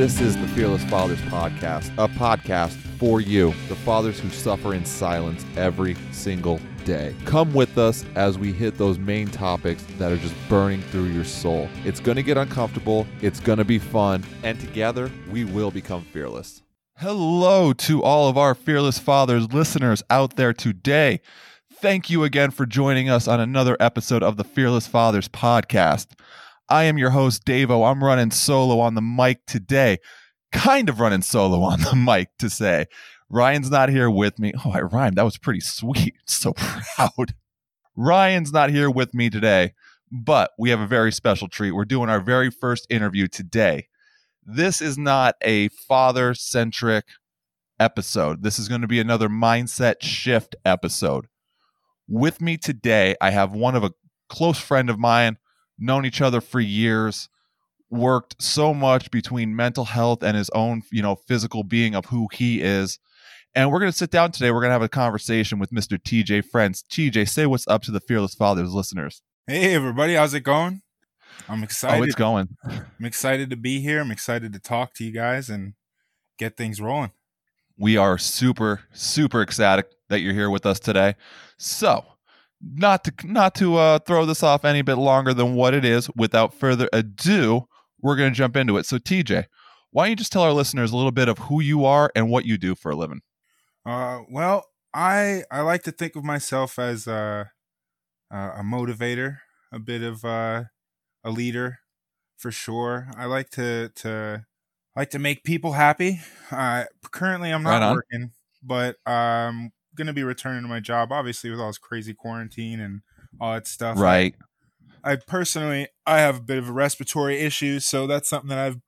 This is the Fearless Fathers Podcast, a podcast for you, the fathers who suffer in silence every single day. Come with us as we hit those main topics that are just burning through your soul. It's going to get uncomfortable, it's going to be fun, and together we will become fearless. Hello to all of our Fearless Fathers listeners out there today. Thank you again for joining us on another episode of the Fearless Fathers podcast. I am your host, Davo. I'm running solo on the mic today. Kind of running solo on the mic to say. Ryan's not here with me. Oh, I rhymed. That was pretty sweet. So proud. Ryan's not here with me today, but we have a very special treat. We're doing our very first interview today. This is not a father centric episode. This is going to be another mindset shift episode. With me today, I have one of a close friend of mine known each other for years, worked so much between mental health and his own, you know, physical being of who he is. And we're going to sit down today. We're going to have a conversation with Mr. TJ Friends. TJ, say what's up to the Fearless Fathers listeners. Hey, everybody. How's it going? I'm excited. Oh, it's going. I'm excited to be here. I'm excited to talk to you guys and get things rolling. We are super, super ecstatic that you're here with us today. So, not to not to uh, throw this off any bit longer than what it is. Without further ado, we're going to jump into it. So, TJ, why don't you just tell our listeners a little bit of who you are and what you do for a living? Uh, well, I I like to think of myself as a a motivator, a bit of uh, a leader, for sure. I like to to like to make people happy. Uh, currently, I'm not right working, but um, going to be returning to my job, obviously, with all this crazy quarantine and all that stuff. Right. I, I personally, I have a bit of a respiratory issue, so that's something that I've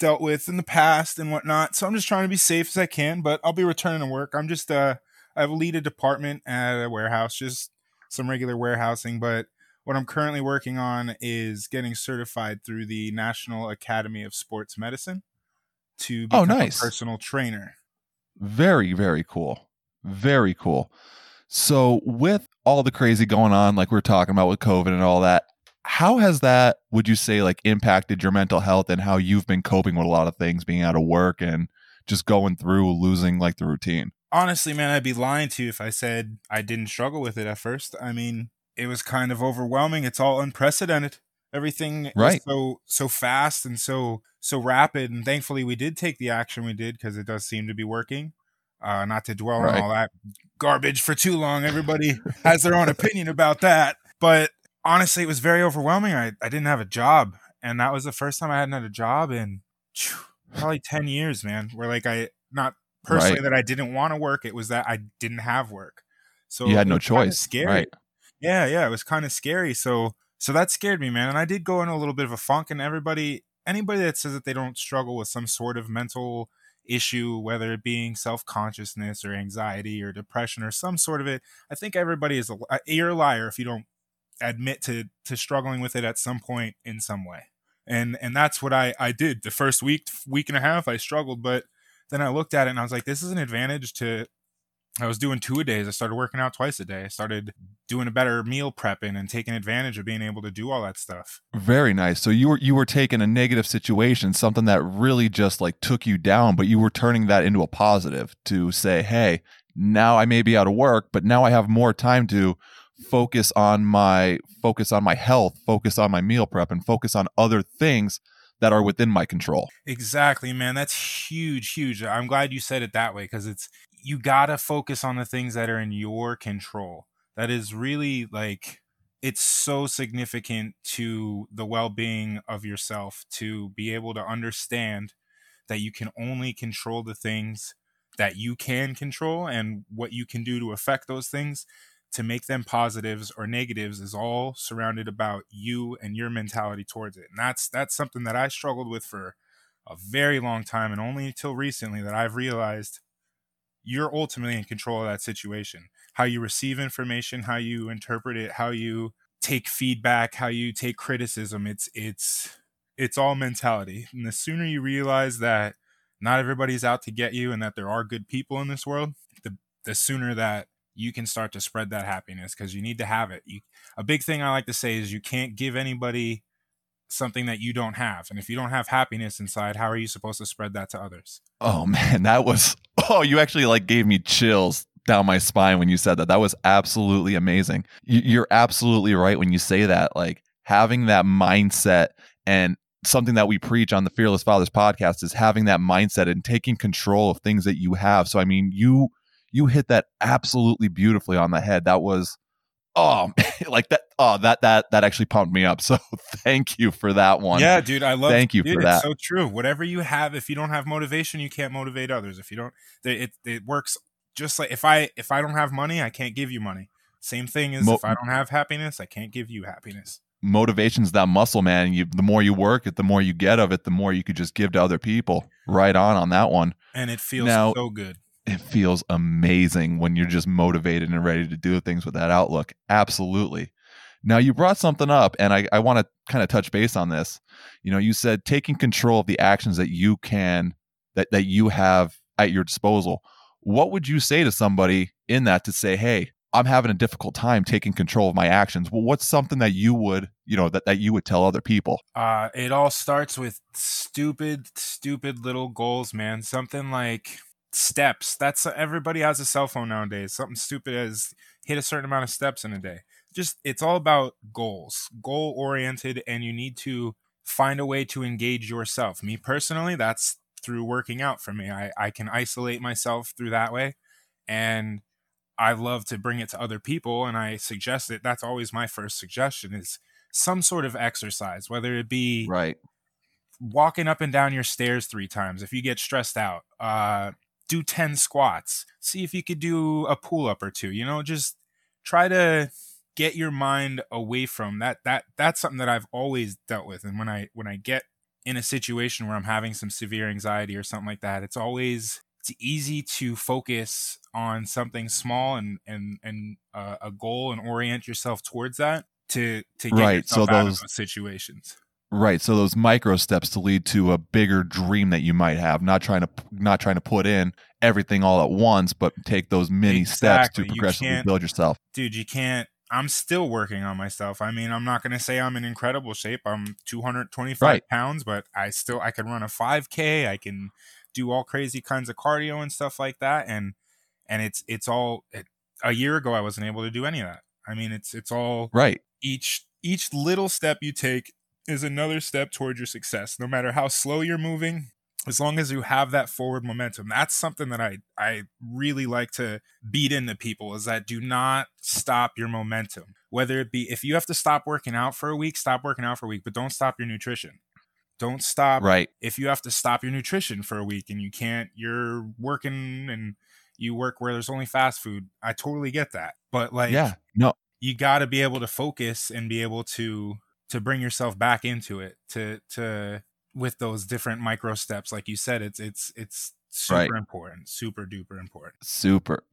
dealt with in the past and whatnot. So I'm just trying to be safe as I can, but I'll be returning to work. I'm just, uh, I lead a department at a warehouse, just some regular warehousing, but what I'm currently working on is getting certified through the National Academy of Sports Medicine to oh, become oh, nice. a personal trainer. Very, very cool. Very cool. So, with all the crazy going on, like we are talking about with COVID and all that, how has that, would you say, like impacted your mental health and how you've been coping with a lot of things, being out of work and just going through losing like the routine? Honestly, man, I'd be lying to you if I said I didn't struggle with it at first. I mean, it was kind of overwhelming. It's all unprecedented. Everything right. so so fast and so so rapid. And thankfully, we did take the action we did because it does seem to be working. Uh, not to dwell right. on all that garbage for too long. Everybody has their own opinion about that. But honestly, it was very overwhelming. I, I didn't have a job. And that was the first time I hadn't had a job in probably 10 years, man. Where like I, not personally right. that I didn't want to work, it was that I didn't have work. So you had no choice. Scary. Right. Yeah, yeah. It was kind of scary. So, so that scared me, man. And I did go in a little bit of a funk. And everybody, anybody that says that they don't struggle with some sort of mental issue, whether it being self consciousness or anxiety or depression or some sort of it. I think everybody is a uh, you're a liar if you don't admit to to struggling with it at some point in some way. And and that's what I I did the first week week and a half I struggled, but then I looked at it and I was like, this is an advantage to I was doing two a days. I started working out twice a day. I started doing a better meal prepping and taking advantage of being able to do all that stuff. Very nice. So you were you were taking a negative situation, something that really just like took you down, but you were turning that into a positive to say, "Hey, now I may be out of work, but now I have more time to focus on my focus on my health, focus on my meal prep and focus on other things that are within my control." Exactly, man. That's huge, huge. I'm glad you said it that way because it's you gotta focus on the things that are in your control. That is really like it's so significant to the well-being of yourself to be able to understand that you can only control the things that you can control and what you can do to affect those things to make them positives or negatives is all surrounded about you and your mentality towards it. And that's that's something that I struggled with for a very long time and only until recently that I've realized you're ultimately in control of that situation. How you receive information, how you interpret it, how you take feedback, how you take criticism. It's it's it's all mentality. And the sooner you realize that not everybody's out to get you and that there are good people in this world, the the sooner that you can start to spread that happiness because you need to have it. You, a big thing I like to say is you can't give anybody something that you don't have. And if you don't have happiness inside, how are you supposed to spread that to others? Oh man, that was oh, you actually like gave me chills down my spine when you said that. That was absolutely amazing. You're absolutely right when you say that. Like having that mindset and something that we preach on the Fearless Fathers podcast is having that mindset and taking control of things that you have. So I mean, you you hit that absolutely beautifully on the head. That was oh like that oh that that that actually pumped me up. So thank you for that one. Yeah dude i love thank you dude, for that. so true. Whatever you have if you don't have motivation you can't motivate others. If you don't it, it works just like if i if i don't have money i can't give you money. Same thing as Mo- if i don't have happiness i can't give you happiness. Motivation's that muscle man. You the more you work it the more you get of it the more you could just give to other people. Right on on that one. And it feels now, so good it feels amazing when you're just motivated and ready to do things with that outlook. Absolutely. Now you brought something up, and I, I want to kind of touch base on this. You know, you said taking control of the actions that you can that that you have at your disposal. What would you say to somebody in that to say, hey, I'm having a difficult time taking control of my actions. Well, what's something that you would, you know, that, that you would tell other people? Uh, it all starts with stupid, stupid little goals, man. Something like steps. That's everybody has a cell phone nowadays. Something stupid as hit a certain amount of steps in a day. Just it's all about goals, goal oriented, and you need to find a way to engage yourself. Me personally, that's through working out for me. I, I can isolate myself through that way. And I love to bring it to other people. And I suggest it. That's always my first suggestion is some sort of exercise, whether it be right walking up and down your stairs three times if you get stressed out, uh, do 10 squats. See if you could do a pull up or two you know just try to get your mind away from that that that's something that I've always dealt with. And when I when I get in a situation where I'm having some severe anxiety or something like that it's always it's easy to focus on something small and and and uh, a goal and orient yourself towards that to to get right. so those, those situations Right. So those micro steps to lead to a bigger dream that you might have, not trying to not trying to put in everything all at once, but take those mini exactly. steps to progressively build yourself. Dude, you can't I'm still working on myself. I mean, I'm not going to say I'm in incredible shape. I'm 225 right. pounds, but I still I can run a 5k, I can do all crazy kinds of cardio and stuff like that and and it's it's all it, a year ago I wasn't able to do any of that. I mean, it's it's all right. Each each little step you take is another step towards your success. No matter how slow you're moving, as long as you have that forward momentum. That's something that I I really like to beat into people is that do not stop your momentum. Whether it be if you have to stop working out for a week, stop working out for a week, but don't stop your nutrition. Don't stop. Right. If you have to stop your nutrition for a week and you can't, you're working and you work where there's only fast food. I totally get that. But like, yeah, no, you got to be able to focus and be able to to bring yourself back into it to to with those different micro steps like you said it's it's it's super right. important super duper important. Super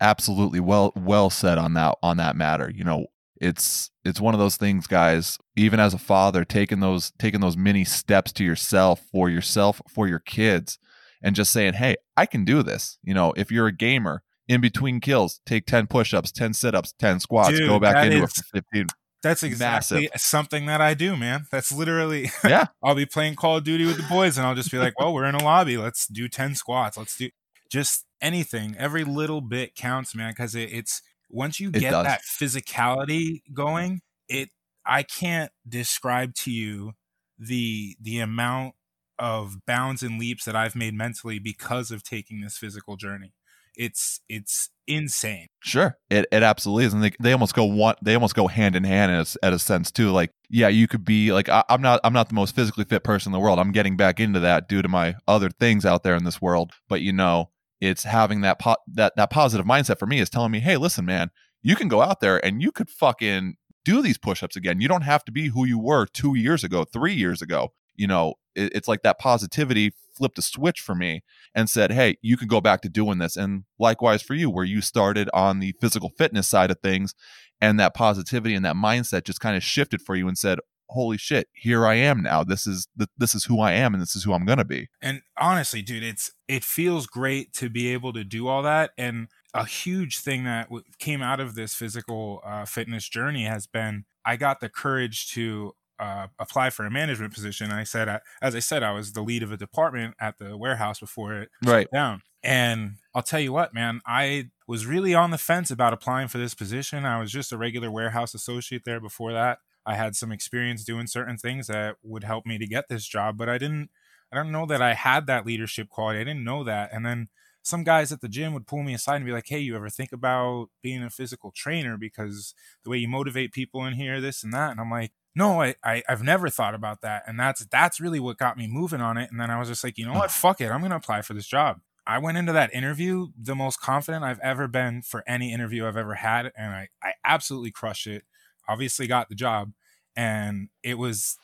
absolutely. Well well said on that on that matter. You know it's it's one of those things guys even as a father taking those taking those mini steps to yourself for yourself for your kids and just saying hey i can do this. You know if you're a gamer in between kills take 10 push-ups 10 sit-ups 10 squats Dude, go back into is, it for 15 that's exactly Massive. something that I do, man. That's literally yeah. I'll be playing Call of Duty with the boys, and I'll just be like, "Well, we're in a lobby. Let's do ten squats. Let's do just anything. Every little bit counts, man. Because it, it's once you get that physicality going, it I can't describe to you the the amount of bounds and leaps that I've made mentally because of taking this physical journey it's it's insane. Sure, it it absolutely is, and they they almost go one they almost go hand in hand in a, at a sense too. Like, yeah, you could be like, I, am not I'm not the most physically fit person in the world. I'm getting back into that due to my other things out there in this world. But you know, it's having that po- that that positive mindset for me is telling me, hey, listen, man, you can go out there and you could fucking do these push-ups again. You don't have to be who you were two years ago, three years ago. You know, it, it's like that positivity flipped a switch for me and said, Hey, you can go back to doing this. And likewise for you, where you started on the physical fitness side of things and that positivity and that mindset just kind of shifted for you and said, Holy shit, here I am now. This is this is who I am and this is who I'm gonna be. And honestly, dude, it's it feels great to be able to do all that. And a huge thing that came out of this physical uh, fitness journey has been I got the courage to uh, apply for a management position. I said, I, as I said, I was the lead of a department at the warehouse before it Right. shut down. And I'll tell you what, man, I was really on the fence about applying for this position. I was just a regular warehouse associate there before that. I had some experience doing certain things that would help me to get this job, but I didn't I don't know that I had that leadership quality. I didn't know that. And then some guys at the gym would pull me aside and be like, "Hey, you ever think about being a physical trainer because the way you motivate people in here, this and that?" And I'm like, "No, I, I I've never thought about that." And that's that's really what got me moving on it. And then I was just like, you know hmm. what, fuck it, I'm gonna apply for this job. I went into that interview the most confident I've ever been for any interview I've ever had, and I I absolutely crushed it. Obviously, got the job, and it was.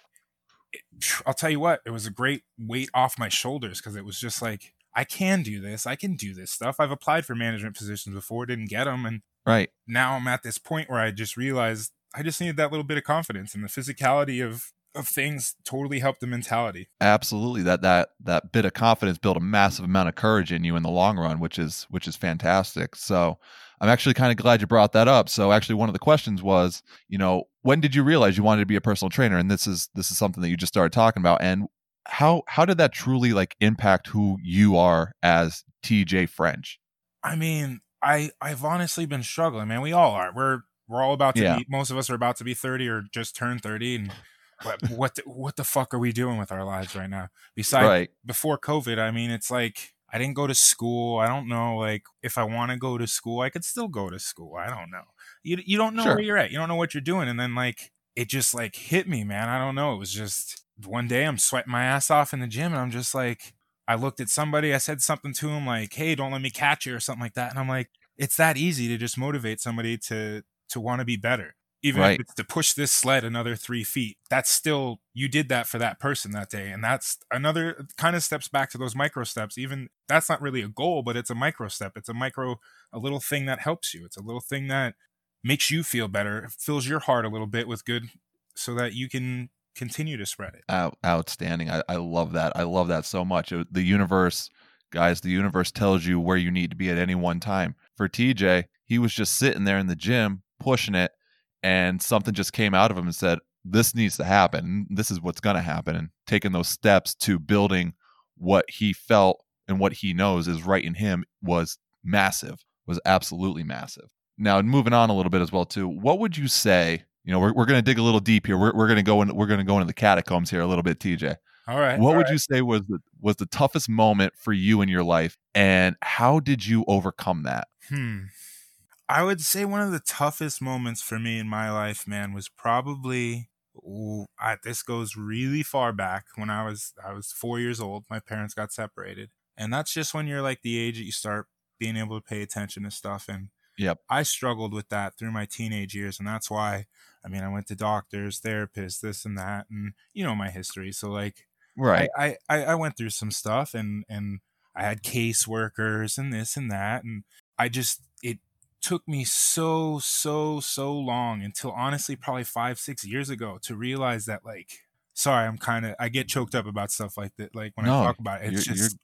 It, I'll tell you what, it was a great weight off my shoulders because it was just like I can do this. I can do this stuff. I've applied for management positions before, didn't get them, and Right. now I'm at this point where I just realized I just needed that little bit of confidence, and the physicality of of things totally helped the mentality. Absolutely. That that that bit of confidence built a massive amount of courage in you in the long run, which is which is fantastic. So I'm actually kind of glad you brought that up. So actually one of the questions was, you know, when did you realize you wanted to be a personal trainer? And this is this is something that you just started talking about. And how how did that truly like impact who you are as TJ French? I mean, I I've honestly been struggling, man. We all are. We're we're all about to Yeah. be. Most of us are about to be thirty or just turn thirty, and what what the, what the fuck are we doing with our lives right now? Besides, right. before COVID, I mean, it's like I didn't go to school. I don't know, like if I want to go to school, I could still go to school. I don't know. You you don't know Sure. where you're at. You don't know what you're doing, and then like it just like hit me, man. I don't know. It was just one day I'm sweating my ass off in the gym, and I'm just like, I looked at somebody, I said something to him like, "Hey, don't let me catch you" or something like that, and I'm like, it's that easy to just motivate somebody to to want to be better. Even Right. if it's to push this sled another three feet, that's still you did that for that person that day, and that's another kind of steps back to those micro steps. Even that's not really a goal, but it's a micro step. It's a micro, a little thing that helps you. It's a little thing that makes you feel better, fills your heart a little bit with good, so that you can continue to spread it. Out, outstanding. I, I love that. I love that so much. It- the universe, guys, the universe tells you where you need to be at any one time. For TJ, he was just sitting there in the gym pushing it, and something just came out of him and said, This needs to happen. This is what's going to happen. And taking those steps to building what he felt and what he knows is right in him was massive, was absolutely massive. Now, moving on a little bit as well, too, what would you say? You know, we're, we're going to dig a little deep here. We're, we're going to go in. We're going to go into the catacombs here a little bit, TJ. All right. What all would right. you say was the was the toughest moment for you in your life, and how did you overcome that? Hmm. I would say one of the toughest moments for me in my life, man, was probably ooh, I, this goes really far back when I was I was four years old. My parents got separated, and that's just when you're like the age that you start being able to pay attention to stuff. And Yep. I struggled with that through my teenage years, and that's why I mean I went to doctors, therapists, this and that, and you know my history. So like Right. I, I I went through some stuff and and I had caseworkers and this and that and I just it took me so so so long until honestly probably five six years ago to realize that like sorry I'm kind of I get choked up about stuff like that like when No, I talk about it it's you're, just you're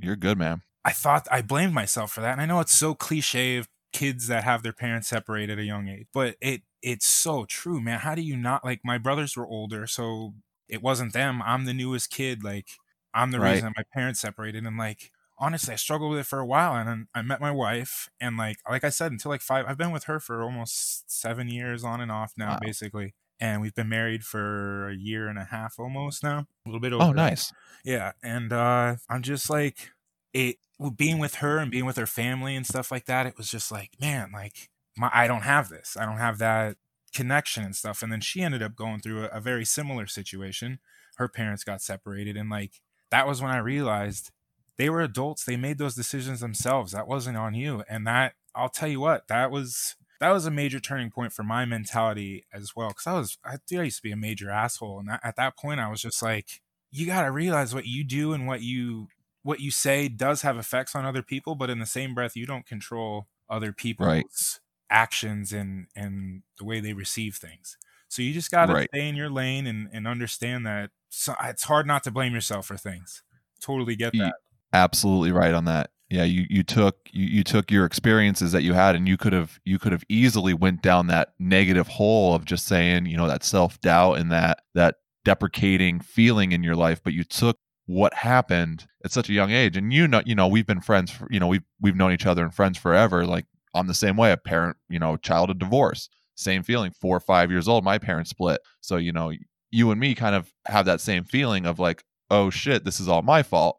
you're good, man. I thought I blamed myself for that, and I know it's so cliche of kids that have their parents separated at a young age, but it it's so true, man. How do you not like my brothers were older, so it wasn't them. I'm the newest kid, like I'm the Right. reason my parents separated, and like honestly, I struggled with it for a while, and then I met my wife, and like like I said, until like five, I've been with her for almost seven years on and off now, Wow. basically. And we've been married for a year and a half almost now, a little bit over. Oh, nice. Yeah, and uh I'm just like it being with her and being with her family and stuff like that. It was just like, man, like my I don't have this. I don't have that connection and stuff. And then she ended up going through a, a very similar situation. Her parents got separated, and like that was when I realized they were adults. They made those decisions themselves. That wasn't on you. And that I'll tell you what, that was that was a major turning point for my mentality as well. Cause I was I, dude, I used to be a major asshole. And that, at that point I was just like, you gotta realize what you do and what you what you say does have effects on other people, but in the same breath, you don't control other people's actions and and the way they receive things. So you just gotta Right. stay in your lane and and understand that so, it's hard not to blame yourself for things. Totally get that. Absolutely right on that. yeah you you took you, you took your experiences that you had and you could have you could have easily went down that negative hole of just saying you know that self-doubt and that that deprecating feeling in your life but you took what happened at such a young age. And you know you know we've been friends for, you know we've we've known each other and friends forever like I'm the same way a parent you know child of divorce same feeling four or five years old my parents split. So you know you and me kind of have that same feeling of like oh shit this is all my fault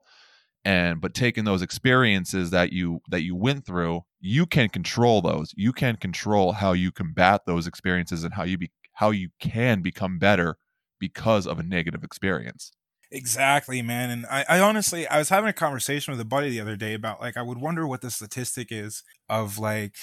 and but taking those experiences that you that you went through you can control those you can control how you combat those experiences and how you be how you can become better because of a negative experience Exactly, man. And I, I honestly, I was having a conversation with a buddy the other day about like, I would wonder what the statistic is of like,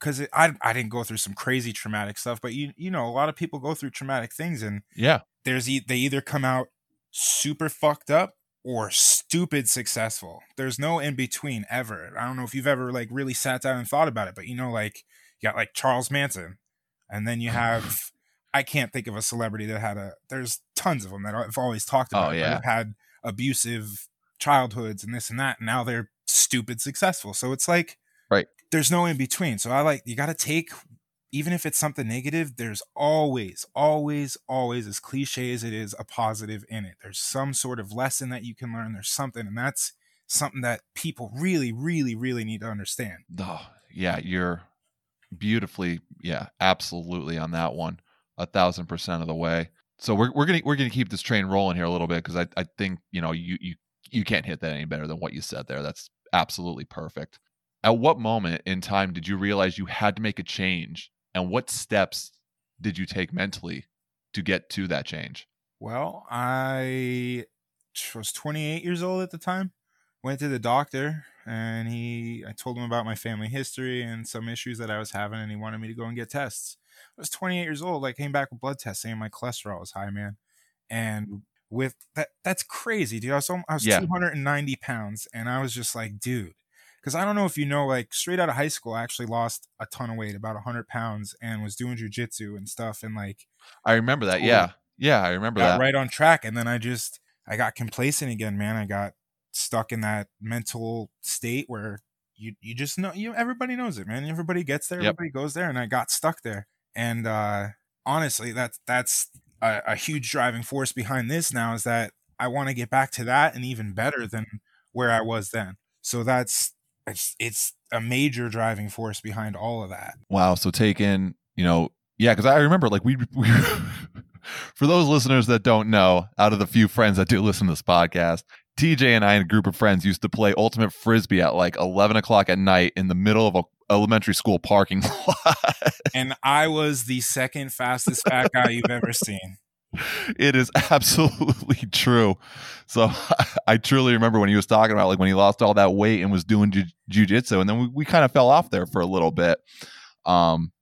because I, I didn't go through some crazy traumatic stuff, but you, you know, a lot of people go through traumatic things and yeah, there's, e- they either come out super fucked up or stupid successful. There's no in between ever. I don't know if you've ever like really sat down and thought about it, but you know, like, you got like Charles Manson, and then you have I can't think of a celebrity that had a. There's tons of them that I've always talked Oh, about. that yeah. had abusive childhoods and this and that, and now they're stupid successful. So it's like, Right. There's no in between. So I like you got to take, even if it's something negative. There's always, always, always, as cliche as it is, a positive in it. There's some sort of lesson that you can learn. There's something, and that's something that people really, really, really need to understand. Oh, yeah, you're beautifully, yeah, absolutely on that one, a thousand percent of the way. So we're we're gonna we're gonna keep this train rolling here a little bit because I I think you know you you you can't hit that any better than what you said there. That's absolutely perfect. At what moment in time did you realize you had to make a change, and what steps did you take mentally to get to that change? Well, I was 28 years old at the time. Went to the doctor and he I told him about my family history and some issues that I was having and he wanted me to go and get tests. I was 28 years old. I came back with blood tests saying my cholesterol was high, man. And with that that's crazy, dude. I was I was Yeah. 290 pounds and I was just like, dude, because I don't know if you know, like straight out of high school, I actually lost a ton of weight, about 100 pounds, and was doing jujitsu and stuff. And like, I remember that. Totally. Yeah, yeah, I remember got that. right on track and then i just i got complacent again man i got stuck in that mental state where you you just know you everybody knows it man everybody gets there Yep. everybody goes there and i got stuck there and uh honestly that's that's a, a huge driving force behind this now is that i want to get back to that and even better than where i was then so that's it's, it's a major driving force behind all of that Wow. So taking, you know, yeah, because I remember like we, we for those listeners that don't know, out of the few friends that do listen to this podcast, TJ and I and a group of friends used to play ultimate frisbee at like eleven o'clock at night in the middle of a elementary school parking lot. and i was the second fastest fat guy you've ever seen it is absolutely true. So I truly remember when he was talking about like when he lost all that weight and was doing ju- jujitsu, and then we, we kind of fell off there for a little bit. Um,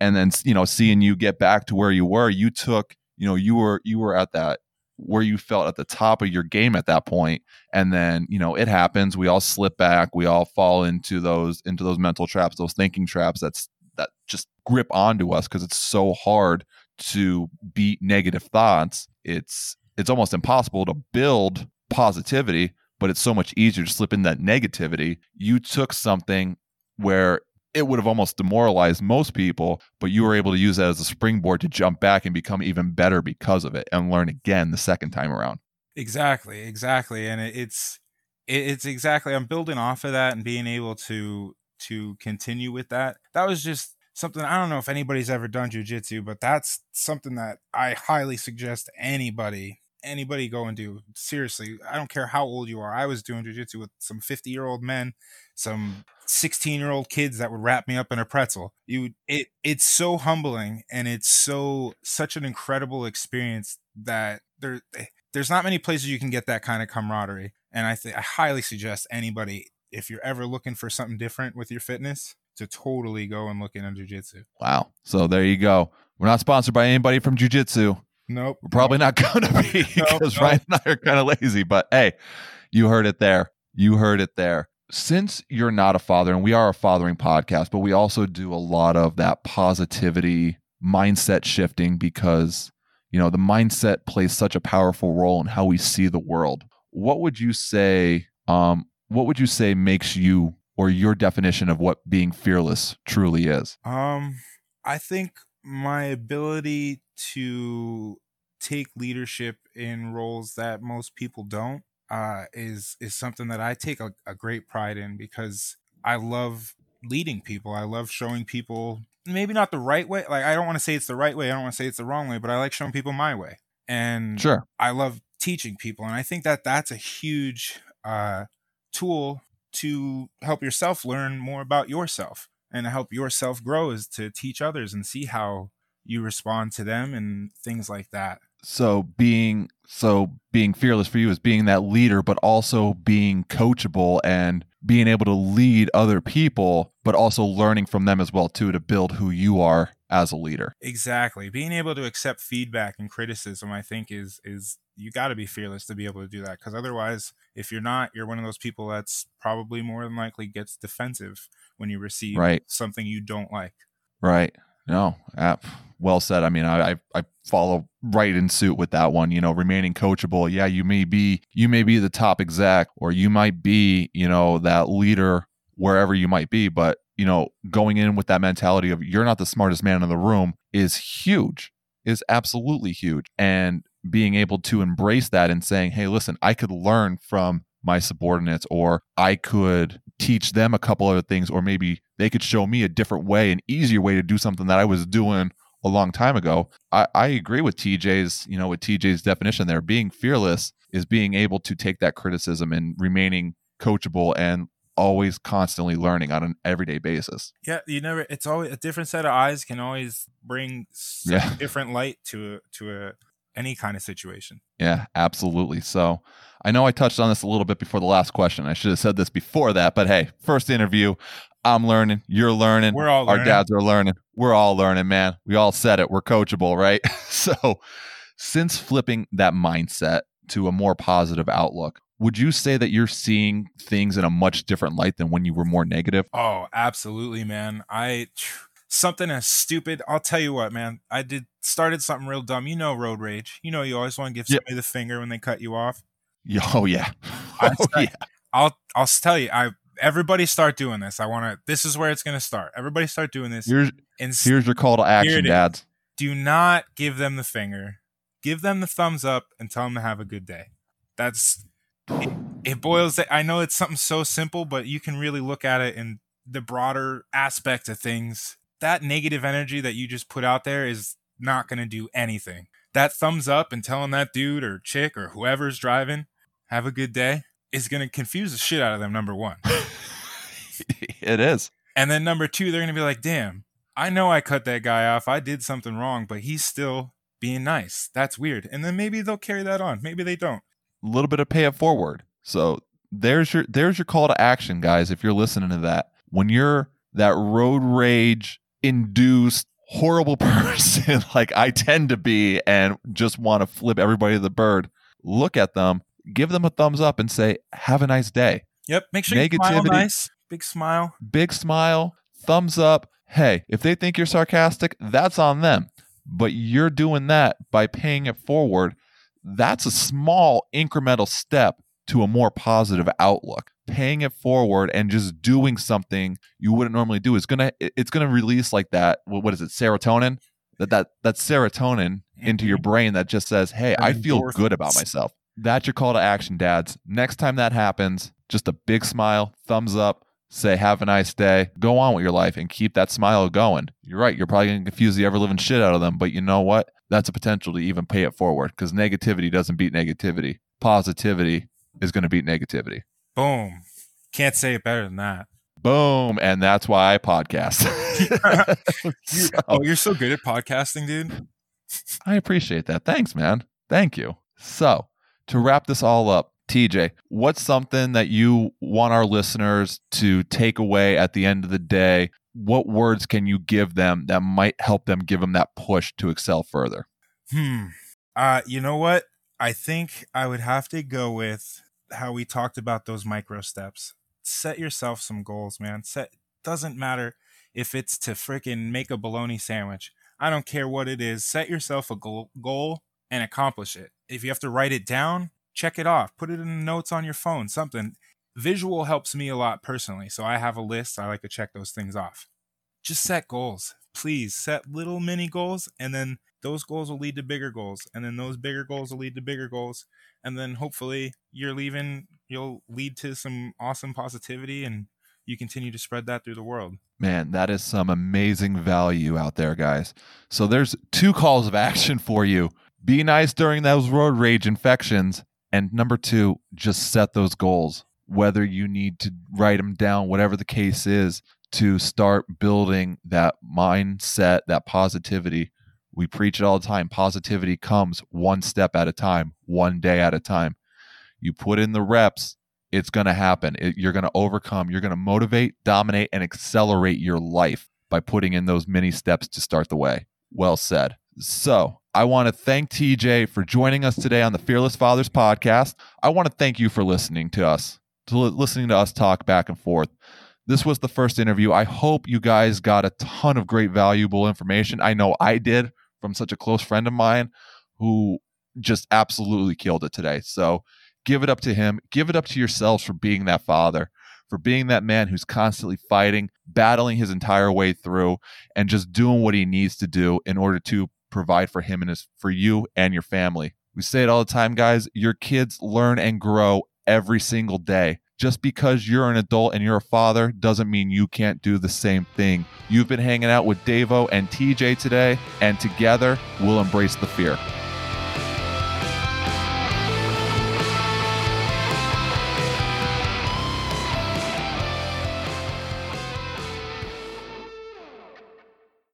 and then you know, seeing you get back to where you were, you took you know you were you were at that where you felt at the top of your game at that point and then you know it happens we all slip back we all fall into those into those mental traps those thinking traps that's that just grip onto us because it's so hard to beat negative thoughts it's it's almost impossible to build positivity but it's so much easier to slip in that negativity you took something where it would have almost demoralized most people but you were able to use that as a springboard to jump back and become even better because of it and learn again the second time around Exactly, exactly, and it's it's exactly. I'm building off of that and being able to to continue with that. That was just something. I don't know if anybody's ever done jujitsu, but that's something that I highly suggest anybody anybody go and do. Seriously, I don't care how old you are. I was doing jujitsu with some 50 year old men, some 16 year old kids that would wrap me up in a pretzel. You, it, it's so humbling and it's so such an incredible experience that there, there's not many places you can get that kind of camaraderie. And I think I highly suggest anybody, if you're ever looking for something different with your fitness, to totally go and look into jujitsu. wow so there you go we're not sponsored by anybody from jiu-jitsu Nope. We're probably not going to be because no. Ryan and I are kind of lazy. But hey, you heard it there. You heard it there. Since you're not a father, and we are a fathering podcast, but we also do a lot of that positivity mindset shifting because, you know, the mindset plays such a powerful role in how we see the world. What would you say um, what would you say makes you or your definition of what being fearless truly is? Um, I think my ability to take leadership in roles that most people don't uh, is is something that I take a, a great pride in because I love leading people. I love showing people maybe not the right way. Like I don't want to say it's the right way. I don't want to say it's the wrong way, but I like showing people my way. And Sure. I love teaching people, and I think that that's a huge uh, tool to help yourself learn more about yourself and help yourself grow is to teach others and see how you respond to them and things like that. So being so being fearless for you is being that leader, but also being coachable and being able to lead other people, but also learning from them as well too to build who you are as a leader. Exactly. Being able to accept feedback and criticism, I think, is is you got to be fearless to be able to do that. Because otherwise, if you're not, you're one of those people that's probably more than likely gets defensive when you receive Right. something you don't like. Right. No. App. well said. I mean, I, I I follow right in suit with that one. You know, remaining coachable. Yeah, you may be you may be the top exec, or you might be you know that leader wherever you might be, but you know, going in with that mentality of you're not the smartest man in the room is huge. Is absolutely huge, and being able to embrace that and saying, "Hey, listen, I could learn from my subordinates, or I could teach them a couple other things, or maybe they could show me a different way, an easier way to do something that I was doing a long time ago. I, I agree with TJ's, you know, with TJ's definition there. Being fearless is being able to take that criticism and remaining coachable and always constantly learning on an everyday basis. Yeah, you never. It's always a different set of eyes can always bring Yeah. different light to a, to a any kind of situation. Yeah, absolutely. So I know I touched on this a little bit before the last question. I should have said this before that, but hey, first interview. I'm learning. You're learning. We're all Our dads are learning. We're all learning, man. We all said it. We're coachable, right? so, since flipping that mindset to a more positive outlook, would you say that you're seeing things in a much different light than when you were more negative? Oh, absolutely, man. I something as stupid. I'll tell you what, man. I did started something real dumb. You know, road rage. You know, you always want to give somebody the finger when they cut you off. Oh yeah. Oh, said- yeah. I'll I'll tell you. I everybody start doing this. I want to. This is where it's gonna start. Everybody start doing this. Here's and here's your call to action, dads. do not give them the finger. Give them the thumbs up and tell them to have a good day. That's it, it boils I know it's something so simple, but you can really look at it in the broader aspect of things. That negative energy that you just put out there is not going to do anything. That thumbs up and telling that dude or chick or whoever's driving, have a good day, is going to confuse the shit out of them, number one. it is. And then number two, they're gonna be like, damn, I know I cut that guy off. I did something wrong, but he's still being nice. That's weird. And then maybe they'll carry that on. Maybe they don't. A little bit of pay it forward. So there's your there's your call to action, guys. If you're listening to that, when you're that road rage induced horrible person like I tend to be, and just want to flip everybody to the bird, look at them, give them a thumbs up, and say, "Have a nice day." Yep. Make sure you smile Negativity. nice. Big smile. Big smile, thumbs up. Hey, if they think you're sarcastic, that's on them. But you're doing that by paying it forward. That's a small incremental step to a more positive outlook. Paying it forward and just doing something you wouldn't normally do is gonna it's gonna release like that. What what is it? Serotonin. That that that serotonin into your mm-hmm. brain that just says, "Hey, I feel good about myself." That's your call to action, dads. Next time that happens, just a big smile, thumbs up, say have a nice day, go on with your life and keep that smile going. You're right, you're probably going to confuse the ever living shit out of them, but you know what? That's a potential to even pay it forward because negativity doesn't beat negativity. Positivity is going to beat negativity. Boom. Can't say it better than that. Boom. And that's why I podcast. So- oh, you're so good at podcasting, dude. I appreciate that. Thanks, man. Thank you. So, to wrap this all up, TJ, what's something that you want our listeners to take away at the end of the day? What words can you give them that might help them give them that push to excel further? Hmm. Uh, you know what? I think I would have to go with how we talked about those micro steps. Set yourself some goals, man. Set doesn't matter if it's to freaking make a bologna sandwich. I don't care what it is. Set yourself a goal, goal and accomplish it. If you have to write it down, check it off. Put it in the notes on your phone, something. visual helps me a lot personally. So I have a list. I like to check those things off. Just set goals. Please set little mini goals and then those goals will lead to bigger goals and then those bigger goals will lead to bigger goals and then hopefully you're leaving you'll lead to some awesome positivity and you continue to spread that through the world. Man, that is some amazing value out there, guys. So there's two calls of action for you. Be nice during those road rage infections. And number two, just set those goals, whether you need to write them down, whatever the case is, to start building that mindset, that positivity. We preach it all the time. Positivity comes one step at a time, one day at a time. You put in the reps, it's going to happen. It, you're going to overcome. You're going to motivate, dominate, and accelerate your life by putting in those many steps to start the way. Well said. So, I want to thank TJ for joining us today on the Fearless Fathers podcast. I want to thank you for listening to us, to li- listening to us talk back and forth. This was the first interview. I hope you guys got a ton of great, valuable information. I know I did from such a close friend of mine who just absolutely killed it today. So, give it up to him. Give it up to yourselves for being that father, for being that man who's constantly fighting, battling his entire way through, and just doing what he needs to do in order to provide for him and his for you and your family. We say it all the time, guys. Your kids learn and grow every single day. Just because you're an adult and you're a father doesn't mean you can't do the same thing. You've been hanging out with Davo and TJ today, and together we'll embrace the fear.